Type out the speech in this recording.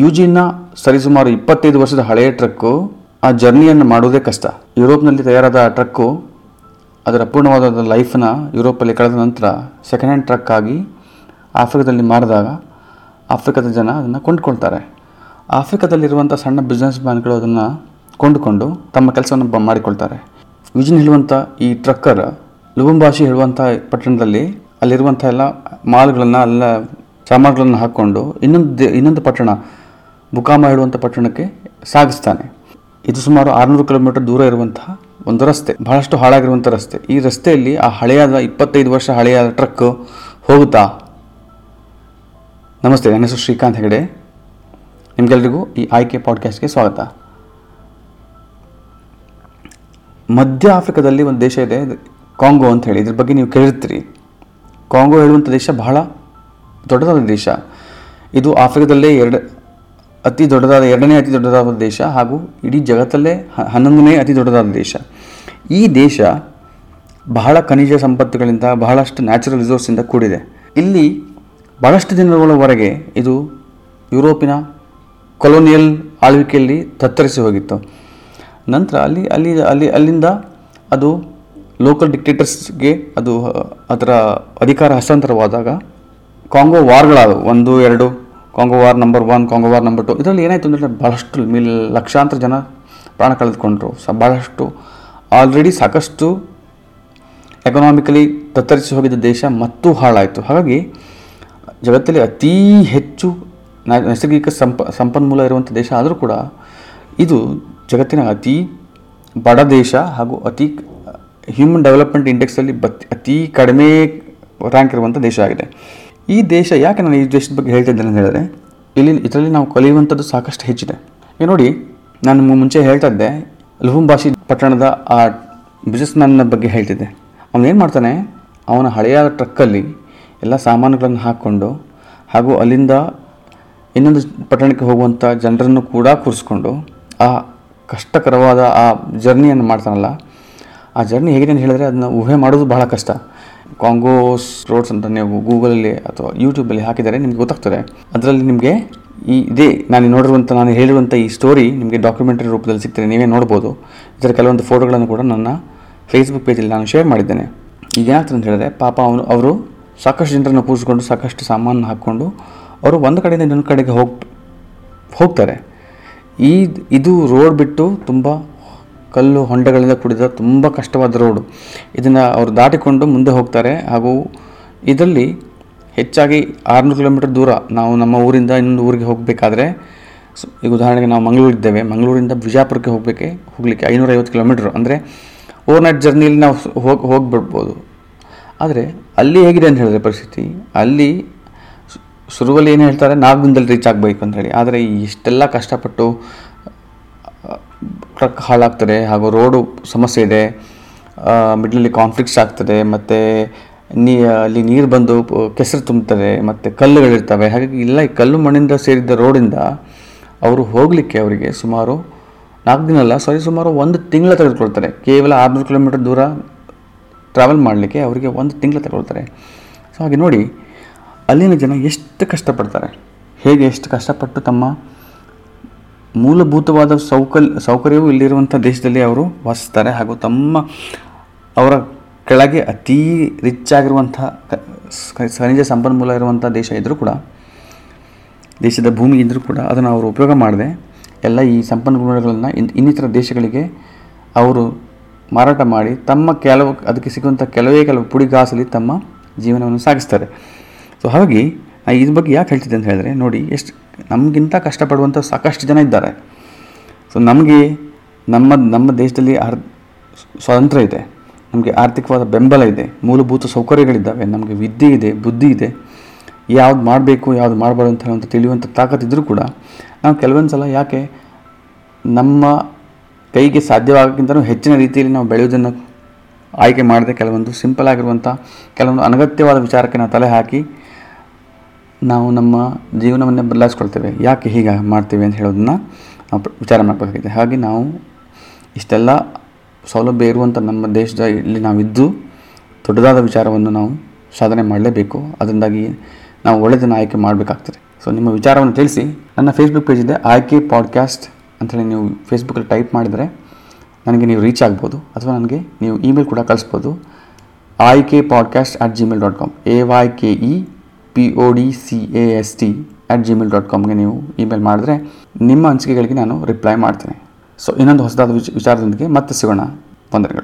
You ಜಿನ ಸರಿಸುಮಾರು ಇಪ್ಪತ್ತೈದು ವರ್ಷದ ಹಳೆಯ ಟ್ರಕ್ಕು, ಆ ಜರ್ನಿಯನ್ನು ಮಾಡುವುದೇ ಕಷ್ಟ. ಯುರೋಪ್ನಲ್ಲಿ ತಯಾರಾದ ಆ ಟ್ರಕ್ಕು, ಅದರ ಪೂರ್ಣವಾದ ಲೈಫ್ನ ಯುರೋಪಲ್ಲಿ ಕಳೆದ ನಂತರ ಸೆಕೆಂಡ್ ಹ್ಯಾಂಡ್ ಟ್ರಕ್ ಆಗಿ ಆಫ್ರಿಕಾದಲ್ಲಿ ಮಾರಿದಾಗ ಆಫ್ರಿಕಾದ ಜನ ಅದನ್ನು ಕೊಂಡ್ಕೊಳ್ತಾರೆ. ಆಫ್ರಿಕಾದಲ್ಲಿರುವಂಥ ಸಣ್ಣ ಬಿಸ್ನೆಸ್ ಮ್ಯಾನ್ಗಳು ಅದನ್ನು ಕೊಂಡುಕೊಂಡು ತಮ್ಮ ಕೆಲಸವನ್ನು ಬ ಮಾಡಿಕೊಳ್ತಾರೆ. ವಿಜಿನ್ ಹೇಳುವಂಥ ಈ ಟ್ರಕ್ಕರ್ ಲುಬುಂಬಾಷಿ ಹೇಳುವಂಥ ಪಟ್ಟಣದಲ್ಲಿ ಅಲ್ಲಿರುವಂಥ ಎಲ್ಲ ಮಾಲ್ಗಳನ್ನು ಅಲ್ಲ ಸಾಮಾನುಗಳನ್ನು ಹಾಕ್ಕೊಂಡು ಇನ್ನೊಂದು ಇನ್ನೊಂದು ಪಟ್ಟಣ ಬುಕಾಮ ಹೇಳುವಂಥ ಪಟ್ಟಣಕ್ಕೆ ಸಾಗಿಸ್ತಾನೆ. ಇದು ಸುಮಾರು ಆರುನೂರು ಕಿಲೋಮೀಟರ್ ದೂರ ಇರುವಂತಹ ಒಂದು ರಸ್ತೆ. ಬಹಳಷ್ಟು ಹಾಳಾಗಿರುವಂಥ ರಸ್ತೆ. ಈ ರಸ್ತೆಯಲ್ಲಿ ಆ ಹಳೆಯಾದ ಇಪ್ಪತ್ತೈದು ವರ್ಷ ಹಳೆಯಾದ ಟ್ರಕ್ ಹೋಗುತ್ತಾ? ನಮಸ್ತೆ, ನನ್ನ ಹೆಸರು ಶ್ರೀಕಾಂತ್ ಹೆಗಡೆ. ನಿಮಗೆಲ್ಲರಿಗೂ ಈ ಆಯ್ಕೆ ಪಾಡ್ಕಾಸ್ಟ್ಗೆ ಸ್ವಾಗತ. ಮಧ್ಯ ಆಫ್ರಿಕಾದಲ್ಲಿ ಒಂದು ದೇಶ ಇದೆ ಕಾಂಗೋ ಅಂತ ಹೇಳಿ. ಇದ್ರ ಬಗ್ಗೆ ನೀವು ಕೇಳಿರ್ತೀರಿ. ಕಾಂಗೋ ಹೇಳುವಂಥ ದೇಶ ಬಹಳ ದೊಡ್ಡದಾದ ದೇಶ. ಇದು ಆಫ್ರಿಕಾದಲ್ಲೇ ಎರಡು ಅತಿ ದೊಡ್ಡದಾದ, ಎರಡನೇ ಅತಿ ದೊಡ್ಡದಾದ ದೇಶ ಹಾಗೂ ಇಡೀ ಜಗತ್ತಲ್ಲೇ ಹನ್ನೊಂದನೇ ಅತಿ ದೊಡ್ಡದಾದ ದೇಶ. ಈ ದೇಶ ಬಹಳ ಖನಿಜ ಸಂಪತ್ತುಗಳಿಂದ, ಬಹಳಷ್ಟು ನ್ಯಾಚುರಲ್ ರಿಸೋರ್ಸಿಂದ ಕೂಡಿದೆ. ಇಲ್ಲಿ ಬಹಳಷ್ಟು ದಿನಗಳವರೆಗೆ ಇದು ಯುರೋಪಿನ ಕೊಲೋನಿಯಲ್ ಆಳ್ವಿಕೆಯಲ್ಲಿ ತತ್ತರಿಸಿ ಹೋಗಿತ್ತು. ನಂತರ ಅಲ್ಲಿ ಅಲ್ಲಿ ಅಲ್ಲಿ, ಅಲ್ಲಿಂದ ಅದು ಲೋಕಲ್ ಡಿಕ್ಟೇಟರ್ಸ್ಗೆ ಅದು ಅದರ ಅಧಿಕಾರ ಹಸ್ತಾಂತರವಾದಾಗ ಕಾಂಗೋ ವಾರ್ಗಳಾದವು ಒಂದು, ಎರಡು Congo war number one Congo war number two ಇದರಲ್ಲಿ ಏನಾಯಿತು ಅಂದರೆ ಭಾಳಷ್ಟು ಮಿಲ್ ಲಕ್ಷಾಂತರ ಜನ ಪ್ರಾಣ ಕಳೆದುಕೊಂಡ್ರು. ಸ ಭಾಳಷ್ಟು ಆಲ್ರೆಡಿ ಸಾಕಷ್ಟು ಎಕನಾಮಿಕಲಿ ತತ್ತರಿಸಿ ಹೋಗಿದ್ದ ದೇಶ ಮತ್ತೂ ಹಾಳಾಯಿತು. ಹಾಗಾಗಿ ಜಗತ್ತಲ್ಲಿ ಅತೀ ಹೆಚ್ಚು ನೈಸರ್ಗಿಕ ಸಂಪ, ಸಂಪನ್ಮೂಲ ಇರುವಂಥ ದೇಶ ಆದರೂ ಕೂಡ ಇದು ಜಗತ್ತಿನ ಅತಿ ಬಡ ದೇಶ ಹಾಗೂ ಅತಿ ಹ್ಯೂಮನ್ ಡೆವಲಪ್ಮೆಂಟ್ ಇಂಡೆಕ್ಸಲ್ಲಿ ಬತ್, ಅತಿ ಕಡಿಮೆ ರ್ಯಾಂಕ್ ಇರುವಂಥ ದೇಶ ಆಗಿದೆ. ಈ ದೇಶ ಯಾಕೆ ನಾನು ಈ ದೇಶದ ಬಗ್ಗೆ ಹೇಳ್ತಿದ್ದೇನೆ ಅಂತ ಹೇಳಿದ್ರೆ, ಇಲ್ಲಿ ಇದರಲ್ಲಿ ನಾವು ಕಲಿಯುವಂಥದ್ದು ಸಾಕಷ್ಟು ಹೆಚ್ಚಿದೆ. ಈಗ ನೋಡಿ, ನಾನು ಮುಂಚೆ ಹೇಳ್ತಾ ಇದ್ದೆ, ಲುಹುಂಬಾಷಿ ಪಟ್ಟಣದ ಆ ಬಿಸ್ನೆಸ್ ಮ್ಯಾನ್ನ ಬಗ್ಗೆ ಹೇಳ್ತಿದ್ದೆ ಅವನು ಏನು ಮಾಡ್ತಾನೆ, ಅವನ ಹಳೆಯ ಟ್ರಕ್ಕಲ್ಲಿ ಎಲ್ಲ ಸಾಮಾನುಗಳನ್ನು ಹಾಕ್ಕೊಂಡು ಹಾಗೂ ಅಲ್ಲಿಂದ ಇನ್ನೊಂದು ಪಟ್ಟಣಕ್ಕೆ ಹೋಗುವಂಥ ಜನರನ್ನು ಕೂಡ ಕೂರಿಸ್ಕೊಂಡು ಆ ಕಷ್ಟಕರವಾದ ಆ ಜರ್ನಿಯನ್ನು ಮಾಡ್ತಾನಲ್ಲ, ಆ ಜರ್ನಿ ಹೇಗಿದೆ ಅಂತ ಹೇಳಿದ್ರೆ ಅದನ್ನ ಊಹೆ ಮಾಡೋದು ಬಹಳ ಕಷ್ಟ. ಕಾಂಗೋಸ್ ರೋಡ್ಸ್ ಅಂತ ನೀವು ಗೂಗಲಲ್ಲಿ ಅಥವಾ ಯೂಟ್ಯೂಬಲ್ಲಿ ಹಾಕಿದರೆ ನಿಮ್ಗೆ ಗೊತ್ತಾಗ್ತದೆ. ಅದರಲ್ಲಿ ನಿಮಗೆ ಈ ಇದೇ, ನಾನು ನೋಡಿರುವಂಥ ನಾನು ಹೇಳಿರುವಂಥ ಈ ಸ್ಟೋರಿ ನಿಮಗೆ ಡಾಕ್ಯುಮೆಂಟರಿ ರೂಪದಲ್ಲಿ ಸಿಗ್ತದೆ. ನೀವೇ ನೋಡ್ಬೋದು. ಇದರ ಕೆಲವೊಂದು ಫೋಟೋಗಳನ್ನು ಕೂಡ ನನ್ನ ಫೇಸ್ಬುಕ್ ಪೇಜಲ್ಲಿ ನಾನು ಶೇರ್ ಮಾಡಿದ್ದೇನೆ. ಈಗ ಏನಾಗ್ತದೆ ಅಂತ ಹೇಳಿದ್ರೆ, ಪಾಪ ಅವನು, ಅವರು ಸಾಕಷ್ಟು ಜನರನ್ನು ಕೂರಿಸ್ಕೊಂಡು ಸಾಕಷ್ಟು ಸಾಮಾನು ಹಾಕ್ಕೊಂಡು ಅವರು ಒಂದು ಕಡೆಯಿಂದ ಇನ್ನೊಂದು ಕಡೆಗೆ ಹೋಗಿ, ಹೋಗ್ತಾರೆ. ಈ, ಇದು ರೋಡ್ ಬಿಟ್ಟು ತುಂಬ ಕಲ್ಲು ಹೊಂಡಗಳಿಂದ ಕೂಡಿದ ತುಂಬ ಕಷ್ಟವಾದ ರೋಡು ಇದನ್ನು ಅವರು ದಾಟಿಕೊಂಡು ಮುಂದೆ ಹೋಗ್ತಾರೆ. ಹಾಗೂ ಇದರಲ್ಲಿ ಹೆಚ್ಚಾಗಿ ಆರುನೂರು ಕಿಲೋಮೀಟರ್ ದೂರ ನಾವು ನಮ್ಮ ಊರಿಂದ ಇನ್ನೊಂದು ಊರಿಗೆ ಹೋಗಬೇಕಾದ್ರೆ ಈಗ ಉದಾಹರಣೆಗೆ ನಾವು ಮಂಗಳೂರಿದ್ದೇವೆ ಮಂಗಳೂರಿಂದ ಬಿಜಾಪುರಕ್ಕೆ ಹೋಗಬೇಕೆ, ಹೋಗಲಿಕ್ಕೆ ಐನೂರೈವತ್ತು ಕಿಲೋಮೀಟ್ರ್ ಅಂದರೆ ಓವರ್ನೈಟ್ ಜರ್ನಿಯಲ್ಲಿ ನಾವು ಹೋಗಿ, ಹೋಗಿಬಿಡ್ಬೋದು. ಆದರೆ ಅಲ್ಲಿ ಹೇಗಿದೆ ಅಂತ ಹೇಳಿದ್ರೆ ಪರಿಸ್ಥಿತಿ, ಅಲ್ಲಿ ಶುರುವಲ್ಲಿ ಏನು ಹೇಳ್ತಾರೆ? ನಾಲ್ಕು ದಿನದಲ್ಲಿ ರೀಚ್ ಆಗಬೇಕು ಅಂತ ಹೇಳಿ. ಆದರೆ ಇಷ್ಟೆಲ್ಲ ಕಷ್ಟಪಟ್ಟು ಟ್ರಕ್ ಹಾಳಾಗ್ತದೆ ಹಾಗೂ ರೋಡು ಸಮಸ್ಯೆ ಇದೆ ಮಿಡ್ಲಲ್ಲಿ ಕಾನ್ಫ್ಲಿಕ್ಟ್ಸ್ ಆಗ್ತದೆ, ಮತ್ತು ನೀ, ಅಲ್ಲಿ ನೀರು ಬಂದು ಕೆಸರು ತುಂಬ್ತದೆ ಮತ್ತು ಕಲ್ಲುಗಳಿರ್ತವೆ. ಹಾಗಾಗಿ ಇಲ್ಲ, ಈ ಕಲ್ಲು ಮಣ್ಣಿಂದ ಸೇರಿದ್ದ ರೋಡಿಂದ ಅವರು ಹೋಗಲಿಕ್ಕೆ ಅವರಿಗೆ ಸುಮಾರು ನಾಲ್ಕು ದಿನ ಅಲ್ಲ ಸಾರಿ ಸುಮಾರು ಒಂದು ತಿಂಗಳ ತೆಗೆದುಕೊಳ್ತಾರೆ. ಕೇವಲ ಆರುನೂರು ಕಿಲೋಮೀಟರ್ ದೂರ ಟ್ರಾವೆಲ್ ಮಾಡಲಿಕ್ಕೆ ಅವರಿಗೆ ಒಂದು ತಿಂಗಳು ತಗೊಳ್ತಾರೆ ಸೊ, ಹಾಗೆ ನೋಡಿ, ಅಲ್ಲಿನ ಜನ ಎಷ್ಟು ಕಷ್ಟಪಡ್ತಾರೆ. ಹೇಗೆ ಎಷ್ಟು ಕಷ್ಟಪಟ್ಟು ತಮ್ಮ ಮೂಲಭೂತವಾದ ಸೌಕಲ್, ಸೌಕರ್ಯವು ಇಲ್ಲಿರುವಂಥ ದೇಶದಲ್ಲಿ ಅವರು ವಾಸಿಸ್ತಾರೆ ಹಾಗೂ ತಮ್ಮ ಅವರ ಕೆಳಗೆ ಅತೀ ರಿಚ್ ಆಗಿರುವಂಥ ಖನಿಜ ಸಂಪನ್ಮೂಲ ಇರುವಂಥ ದೇಶ ಇದ್ದರೂ ಕೂಡ, ದೇಶದ ಭೂಮಿ ಇದ್ದರೂ ಕೂಡ ಅದನ್ನು ಅವರು ಉಪಯೋಗ ಮಾಡದೆ ಎಲ್ಲ ಈ ಸಂಪನ್ಮೂಲಗಳನ್ನು ಇನ್- ಇನ್ನಿತರ ದೇಶಗಳಿಗೆ ಅವರು ಮಾರಾಟ ಮಾಡಿ ತಮ್ಮ ಕೆಲವು, ಅದಕ್ಕೆ ಸಿಗುವಂಥ ಕೆಲವೇ ಕೆಲವು ಪುಡಿಗಾಸಲಿ ತಮ್ಮ ಜೀವನವನ್ನು ಸಾಗಿಸ್ತಾರೆ. ಸೊ ಹಾಗಾಗಿ ಇದ್ರ ಬಗ್ಗೆ ಯಾಕೆ ಹೇಳ್ತಿದ್ದೆ ಅಂತ ಹೇಳಿದ್ರೆ, ನೋಡಿ, ಎಷ್ಟು, ನಮಗಿಂತ ಕಷ್ಟಪಡುವಂಥ ಸಾಕಷ್ಟು ಜನ ಇದ್ದಾರೆ. ಸೊ ನಮಗೆ ನಮ್ಮ ನಮ್ಮ ದೇಶದಲ್ಲಿ ಆರ್ ಸ್ವಾತಂತ್ರ್ಯ ಇದೆ. ನಮಗೆ ಆರ್ಥಿಕವಾದ ಬೆಂಬಲ ಇದೆ. ಮೂಲಭೂತ ಸೌಕರ್ಯಗಳಿದ್ದಾವೆ. ನಮಗೆ ವಿದ್ಯೆ ಇದೆ, ಬುದ್ಧಿ ಇದೆ. ಯಾವ್ದು ಮಾಡಬೇಕು, ಯಾವ್ದು ಮಾಡಬಾರ್ದು ಅಂತ ಹೇಳುವಂಥ ತಿಳಿಯುವಂಥ ತಾಕತ್ತಿದ್ದರೂ ಕೂಡ ನಾವು ಕೆಲವೊಂದು ಸಲ ಯಾಕೆ ನಮ್ಮ ಕೈಗೆ ಸಾಧ್ಯವಾಗೋಕ್ಕಿಂತಲೂ ಹೆಚ್ಚಿನ ರೀತಿಯಲ್ಲಿ ನಾವು ಬೆಳೆಯೋದನ್ನು ಆಯ್ಕೆ ಮಾಡದೆ ಕೆಲವೊಂದು ಸಿಂಪಲ್ ಆಗಿರುವಂಥ, ಕೆಲವೊಂದು ಅನಗತ್ಯವಾದ ವಿಚಾರಕ್ಕೆ ನಾವು ತಲೆ ಹಾಕಿ ನಾವು ನಮ್ಮ ಜೀವನವನ್ನೇ ಬದಲಾಯಿಸ್ಕೊಳ್ತೇವೆ. ಯಾಕೆ ಹೀಗೆ ಮಾಡ್ತೀವಿ ಅಂತ ಹೇಳೋದನ್ನ ವಿಚಾರ ಮಾಡಬೇಕಾಗಿದೆ ಹಾಗೆ ನಾವು ಇಷ್ಟೆಲ್ಲ ಸೌಲಭ್ಯ ಇರುವಂಥ ನಮ್ಮ ದೇಶದ ಇಲ್ಲಿ ನಾವಿದ್ದು ದೊಡ್ಡದಾದ ವಿಚಾರವನ್ನು ನಾವು ಸಾಧನೆ ಮಾಡಲೇಬೇಕು. ಅದರಿಂದಾಗಿ ನಾವು ಒಳ್ಳೆಯದನ್ನು ಆಯ್ಕೆ ಮಾಡಬೇಕಾಗ್ತದೆ. ಸೊ ನಿಮ್ಮ ವಿಚಾರವನ್ನು ತಿಳಿಸಿ. ನನ್ನ ಫೇಸ್ಬುಕ್ ಪೇಜ್ ಇದೆ, ಆಯ್ಕೆ ಪಾಡ್ಕ್ಯಾಸ್ಟ್ ಅಂಥೇಳಿ ನೀವು ಫೇಸ್ಬುಕ್ಕಲ್ಲಿ ಟೈಪ್ ಮಾಡಿದರೆ ನನಗೆ ನೀವು ರೀಚ್ ಆಗ್ಬೋದು. ಅಥವಾ ನನಗೆ ನೀವು ಇಮೇಲ್ ಕೂಡ ಕಳಿಸ್ಬೋದು. ಆಯ್ಕೆ podcast at Gmail dot com A Y K E P O D C A S T at Gmail dot ಕಾಮ್ಗೆ ನೀವು ಇಮೇಲ್ ಮಾಡಿದ್ರೆ ನಿಮ್ಮ ಅನಿಸಿಕೆಗಳಿಗೆ ನಾನು ರಿಪ್ಲೈ ಮಾಡ್ತೇನೆ. ಸೊ ಇನ್ನೊಂದು ಹೊಸದಾದ ವಿಚ ವಿಚಾರದೊಂದಿಗೆ ಮತ್ತೆ ಸಿಗೋಣ. ವಂದನೆಗಳು